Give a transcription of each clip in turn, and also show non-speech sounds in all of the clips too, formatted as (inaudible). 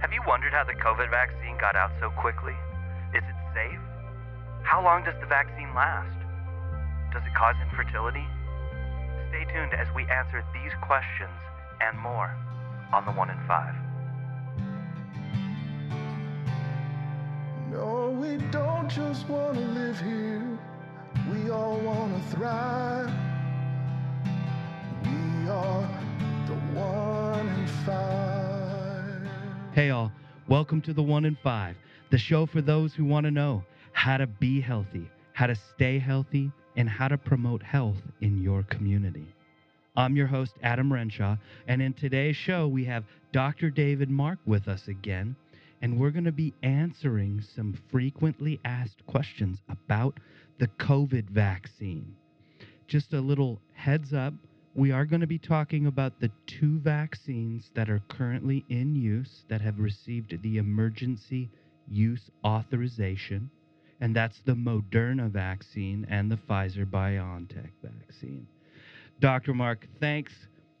Have you wondered how the COVID vaccine got out so quickly? Is it safe? How long does the vaccine last? Does it cause infertility? Stay tuned as we answer these questions and more on the 1 in 5. No, we don't just want to live here. We all want to thrive. We are Hey, all. Welcome to the One in Five, the show for those who want to know how to be healthy, how to stay healthy, and how to promote health in your community. I'm your host, Adam Renshaw, and in today's show, we have Dr. David Mark with us again, and we're going to be answering some frequently asked questions about the COVID vaccine. Just a little heads up we are going to be talking about the two vaccines that are currently in use that have received the emergency use authorization, and that's the Moderna vaccine and the Pfizer BioNTech vaccine. Dr. Mark, thanks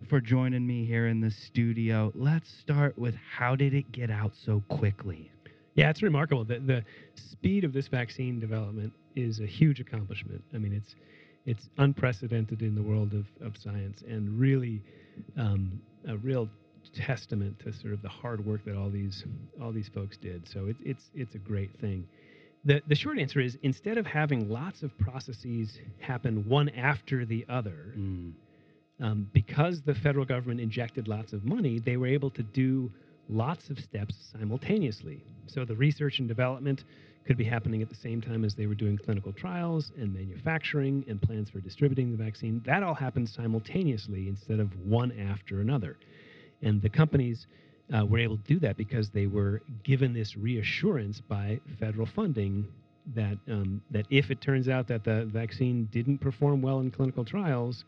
for joining me here in the studio. Let's start with how did it get out so quickly? Yeah, it's remarkable. The, the speed of this vaccine development is a huge accomplishment. I mean, it's it's unprecedented in the world of, of science and really um, a real testament to sort of the hard work that all these all these folks did. So it, it's it's a great thing. The the short answer is instead of having lots of processes happen one after the other, Mm. um, because the federal government injected lots of money, they were able to do lots of steps simultaneously. So the research and development could be happening at the same time as they were doing clinical trials and manufacturing and plans for distributing the vaccine. That all happened simultaneously instead of one after another. And the companies uh, were able to do that because they were given this reassurance by federal funding that um, that if it turns out that the vaccine didn't perform well in clinical trials,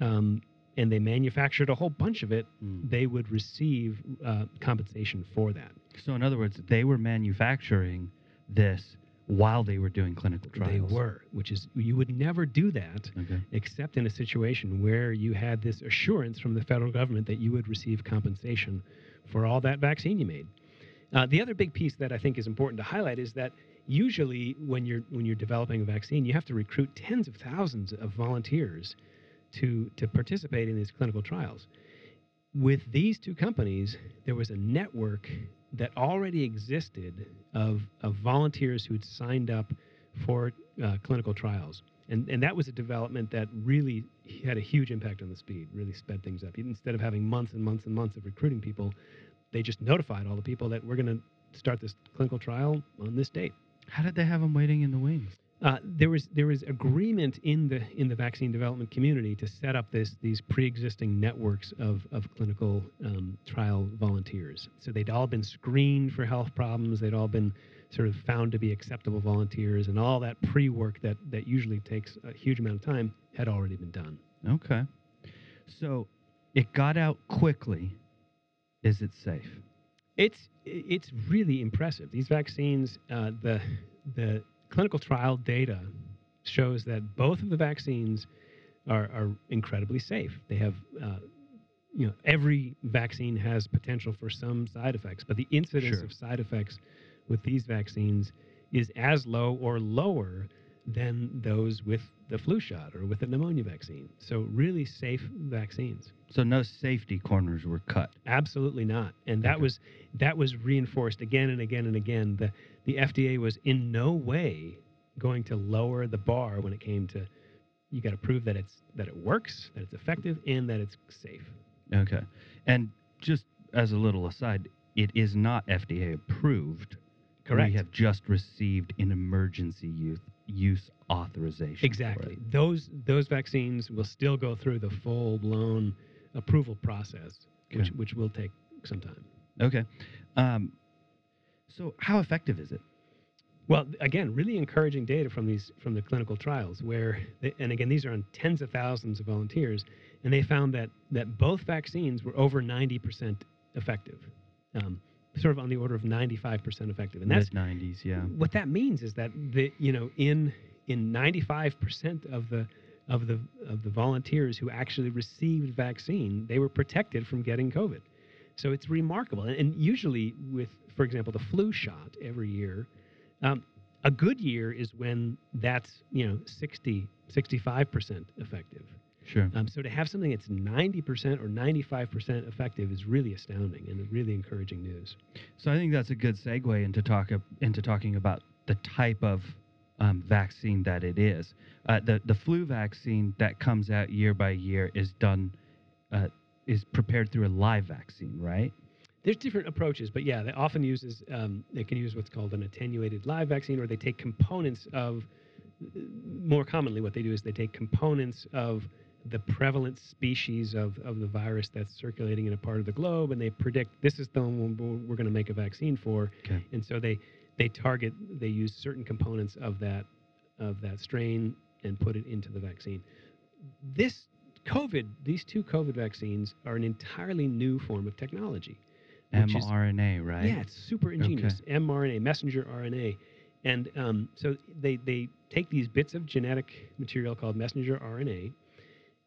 um, and they manufactured a whole bunch of it, Mm. they would receive uh, compensation for that. So, in other words, they were manufacturing this while they were doing clinical trials. They were, which is you would never do that Okay. except in a situation where you had this assurance from the federal government that you would receive compensation for all that vaccine you made. Uh, the other big piece that I think is important to highlight is that usually when you're when you're developing a vaccine, you have to recruit tens of thousands of volunteers to to participate in these clinical trials. With these two companies, there was a network that already existed of, of volunteers who had signed up for uh, clinical trials. And, and that was a development that really had a huge impact on the speed, really sped things up. Instead of having months and months and months of recruiting people, they just notified all the people that we're going to start this clinical trial on this date. How did they have them waiting in the wings? Uh, there was there was agreement in the in the vaccine development community to set up this these pre-existing networks of of clinical um, trial volunteers. So they'd all been screened for health problems. They'd all been sort of found to be acceptable volunteers, and all that pre-work that that usually takes a huge amount of time had already been done. Okay. So it got out quickly. Is it safe? It's it's really impressive. These vaccines, uh, the the clinical trial data shows that both of the vaccines are, are incredibly safe. They have, uh, you know, every vaccine has potential for some side effects, but the incidence Sure. of side effects with these vaccines is as low or lower Mm-hmm. than those with the flu shot or with the pneumonia vaccine. So really safe vaccines. So no safety corners were cut. Absolutely not. And that Okay. was that was reinforced again and again and again. The the FDA was in no way going to lower the bar when it came to you got to prove that it's that it works, that it's effective, and that it's safe. Okay. And just as a little aside, it is not FDA approved. Correct. We have just received an emergency use use authorization. Exactly. Those those vaccines will still go through the full blown approval process, which which will take some time. Okay. Um, so how effective is it? Well, again, really encouraging data from these from the clinical trials, where they, and again these are on tens of thousands of volunteers, and they found that that both vaccines were over ninety percent effective, um, sort of on the order of ninety five percent effective, and that's Mid nineties, yeah. what that means is that the you know in in ninety five percent of the of the of the volunteers who actually received vaccine, they were protected from getting COVID. So it's remarkable. And, and usually, with, for example, the flu shot every year, um, a good year is when that's, you know, 60, 65% effective. Sure. Um, so to have something that's 90% or 95% effective is really astounding and really encouraging news. So I think that's a good segue into talk into talking about the type of um, vaccine that it is. Uh, the the flu vaccine that comes out year by year is done uh, is prepared through a live vaccine, right? There's different approaches, but yeah, they often uses um, they can use what's called an attenuated live vaccine, or they take components of. More commonly, what they do is they take components of the prevalent species of, of the virus that's circulating in a part of the globe, and they predict this is the one we're going to make a vaccine for. Okay. And so they they target they use certain components of that of that strain and put it into the vaccine. This COVID, these two COVID vaccines are an entirely new form of technology. which is- mRNA, right? yeah, it's super ingenious. Okay. mRNA, messenger RNA. And um, so they, they take these bits of genetic material called messenger RNA,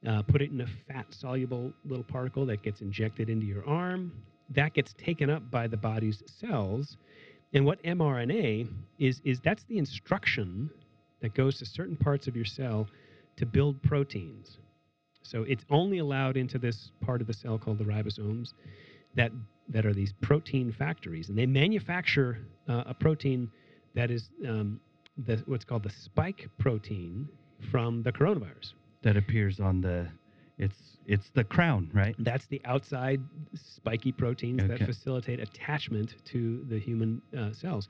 uh, put it in a fat soluble little particle that gets injected into your arm. That gets taken up by the body's cells. And what mRNA is, is that's the instruction that goes to certain parts of your cell to build proteins. So it's only allowed into this part of the cell called the ribosomes that that are these protein factories, and they manufacture uh, a protein that is um, the, what's called the spike protein from the coronavirus. That appears on the it's it's the crown, right? That's the outside spiky proteins that facilitate attachment to the human uh, cells,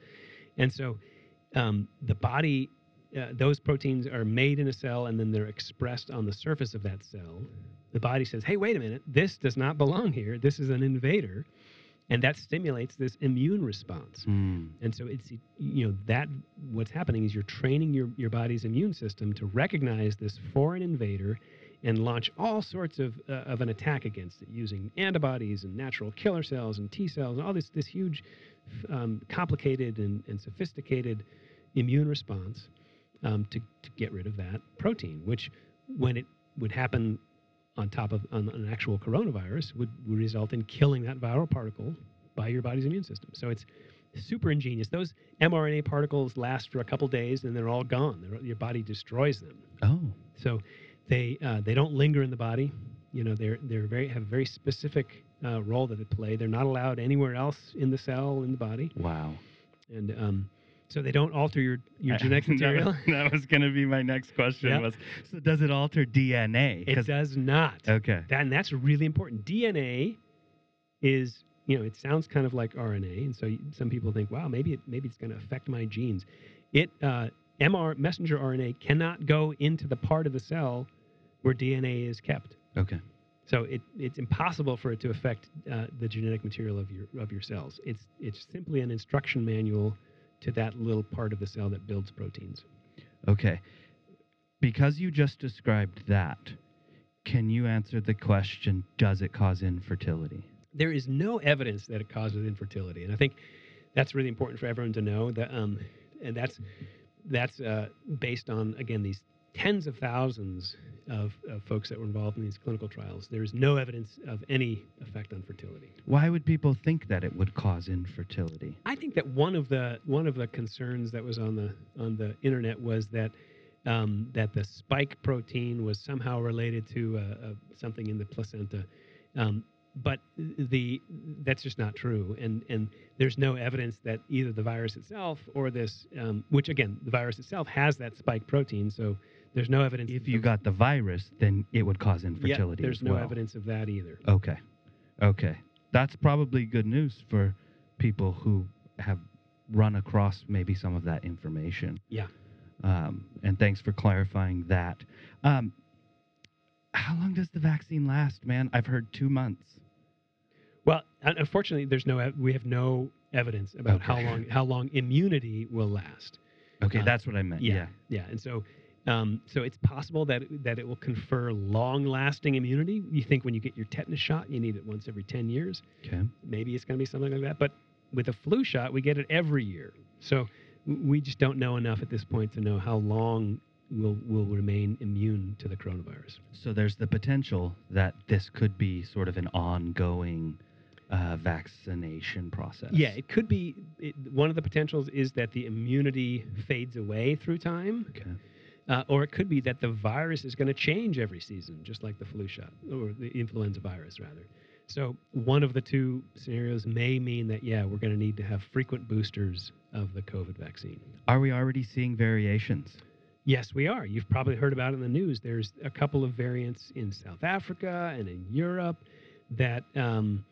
and so um, the body. Uh, those proteins are made in a cell and then they're expressed on the surface of that cell. The body says, hey, wait a minute, this does not belong here. This is an invader. And that stimulates this immune response. Hmm. And so it's you know that what's happening is you're training your, your body's immune system to recognize this foreign invader and launch all sorts of, uh, of an attack against it using antibodies and natural killer cells and T cells and all this this huge um, complicated and, and sophisticated immune response um, to, to get rid of that protein, which when it would happen on top of on an actual coronavirus would, would result in killing that viral particle by your body's immune system. So it's super ingenious. Those mRNA particles last for a couple days and they're all gone. They're, your body destroys them. Oh. So they uh, they don't linger in the body. You know, they're they're very have a very specific uh, role that they play. They're not allowed anywhere else in the cell in the body, Wow. and um, so they don't alter your your (laughs) genetic material. that was going to be my next question. Yep. Was so does it alter DNA? It does not. Okay. That, and that's really important. DNA is, you know, it sounds kind of like RNA, and so some people think, wow, maybe it, maybe it's going to affect my genes. It uh, MR messenger RNA cannot go into the part of the cell where DNA is kept. Okay. So it, it's impossible for it to affect uh, the genetic material of your of your cells. It's it's simply an instruction manual to that little part of the cell that builds proteins. Okay. Because you just described that, can you answer the question does it cause infertility? there is no evidence that it causes infertility, and I think that's really important for everyone to know. That um, and that's that's uh, based on again these tens of thousands of, of folks that were involved in these clinical trials. There is no evidence of any effect on fertility. Why would people think that it would cause infertility? I think that one of the one of the concerns that was on the on the internet was that um, that the spike protein was somehow related to uh, uh, something in the placenta, um, but the that's just not true. And and there's no evidence that either the virus itself or this, um, which again the virus itself has that spike protein, so there's no evidence. If you got the virus, then it would cause yeah, infertility. there's as no well. evidence of that either. Okay. Okay. That's probably good news for people who have run across maybe some of that information. Yeah. Um, and thanks for clarifying that. Um, how long does the vaccine last, man? I've heard two months. Well, unfortunately, there's no we have no evidence about how long how long immunity will last. Okay, Uh, that's what I meant. Yeah, yeah, and so um, so it's possible that it- that it will confer long-lasting immunity. You think when you get your tetanus shot, you need it once every 10 years. Okay. Maybe it's going to be something like that. But with a flu shot, we get it every year. So we just don't know enough at this point to know how long we'll will remain immune to the coronavirus. So there's the potential that this could be sort of an ongoing uh, vaccination process. Yeah, it could be. It, one of the potentials is that the immunity fades away through time, Okay. Uh, or it could be that the virus is going to change every season, just like the flu shot or the influenza virus, rather. So one of the two scenarios may mean that yeah, we're going to need to have frequent boosters of the COVID vaccine. Are we already seeing variations? Yes, we are. You've probably heard about it in the news. There's a couple of variants in South Africa and in Europe that um,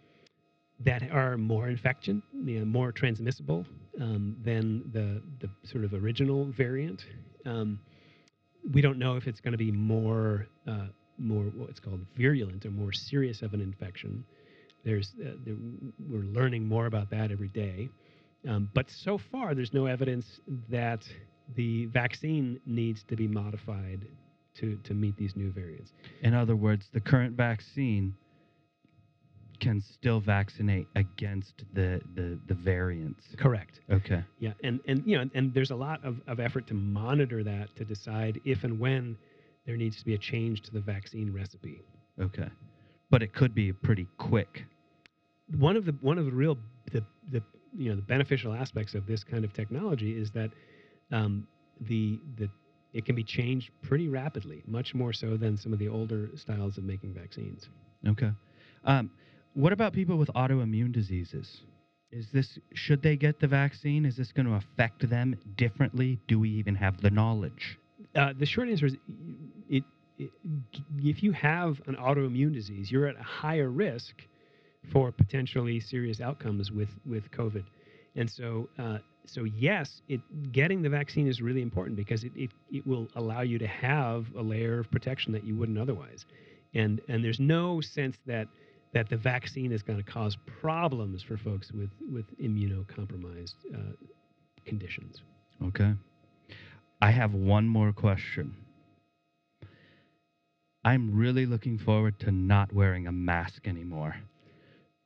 that are more infection, you know, more transmissible um, than the the sort of original variant. Um, we don't know if it's going to be more uh, more what's called virulent or more serious of an infection. There's uh, there, we're learning more about that every day. Um, but so far, there's no evidence that the vaccine needs to be modified to, to meet these new variants. In other words, the current vaccine can still vaccinate against the, the, the variants. Correct. Okay. Yeah, and and you know, and there's a lot of, of effort to monitor that to decide if and when there needs to be a change to the vaccine recipe. Okay. But it could be pretty quick. One of the one of the real the the you know the beneficial aspects of this kind of technology is that um, the the it can be changed pretty rapidly, much more so than some of the older styles of making vaccines. Okay. Um, what about people with autoimmune diseases? Is this should they get the vaccine? Is this going to affect them differently? Do we even have the knowledge? Uh, the short answer is, it, it, if you have an autoimmune disease, you're at a higher risk for potentially serious outcomes with with COVID, and so uh, so yes, it getting the vaccine is really important because it, it it will allow you to have a layer of protection that you wouldn't otherwise, and and there's no sense that that the vaccine is going to cause problems for folks with with immunocompromised uh, conditions. Okay. I have one more question. I'm really looking forward to not wearing a mask anymore.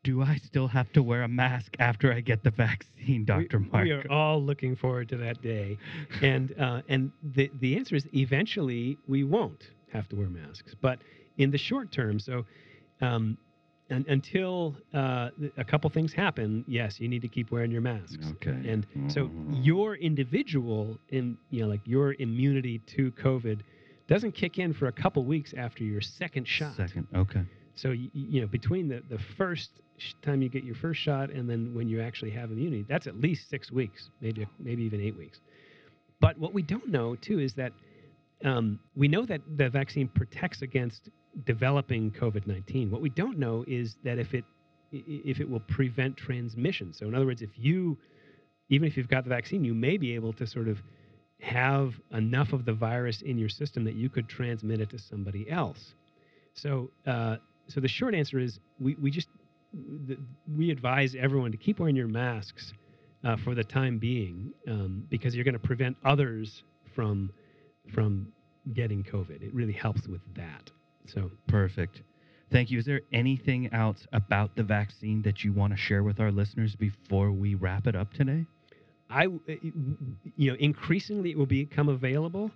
Do I still have to wear a mask after I get the vaccine, Dr. We, Mark? we are all looking forward to that day, and uh, and the the answer is eventually we won't have to wear masks, but in the short term, so. Um, and, until uh, a couple things happen, yes, you need to keep wearing your masks. Okay. And so Mhm. your individual, in you know, like your immunity to COVID, doesn't kick in for a couple weeks after your second shot. Second. Okay. So you, you know, between the the first time you get your first shot and then when you actually have immunity, that's at least six weeks, maybe maybe even eight weeks. But what we don't know too is that um, we know that the vaccine protects against developing COVID nineteen. What we don't know is that if it if it will prevent transmission. So in other words, if you even if you've got the vaccine, you may be able to sort of have enough of the virus in your system that you could transmit it to somebody else. So, uh, so the short answer is we, we just we advise everyone to keep wearing your masks uh, for the time being um, because you're going to prevent others from from getting COVID. It really helps with that. So Perfect. Thank you. Is there anything else about the vaccine that you want to share with our listeners before we wrap it up today? I, you know, increasingly it will become available.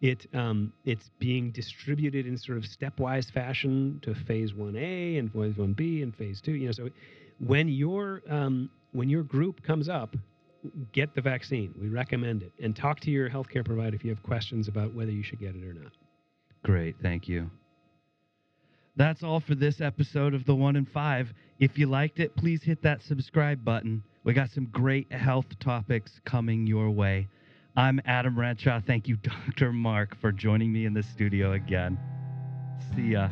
It um, it's being distributed in sort of stepwise fashion to phase one A and phase one B and phase two. You know, so when your um, when your group comes up, get the vaccine. We recommend it, and talk to your healthcare provider if you have questions about whether you should get it or not. Great. Thank you. That's all for this episode of The One in Five. If you liked it, please hit that subscribe button. We got some great health topics coming your way. I'm Adam Renshaw. Thank you, (laughs) Dr. Mark, for joining me in the studio again. See ya.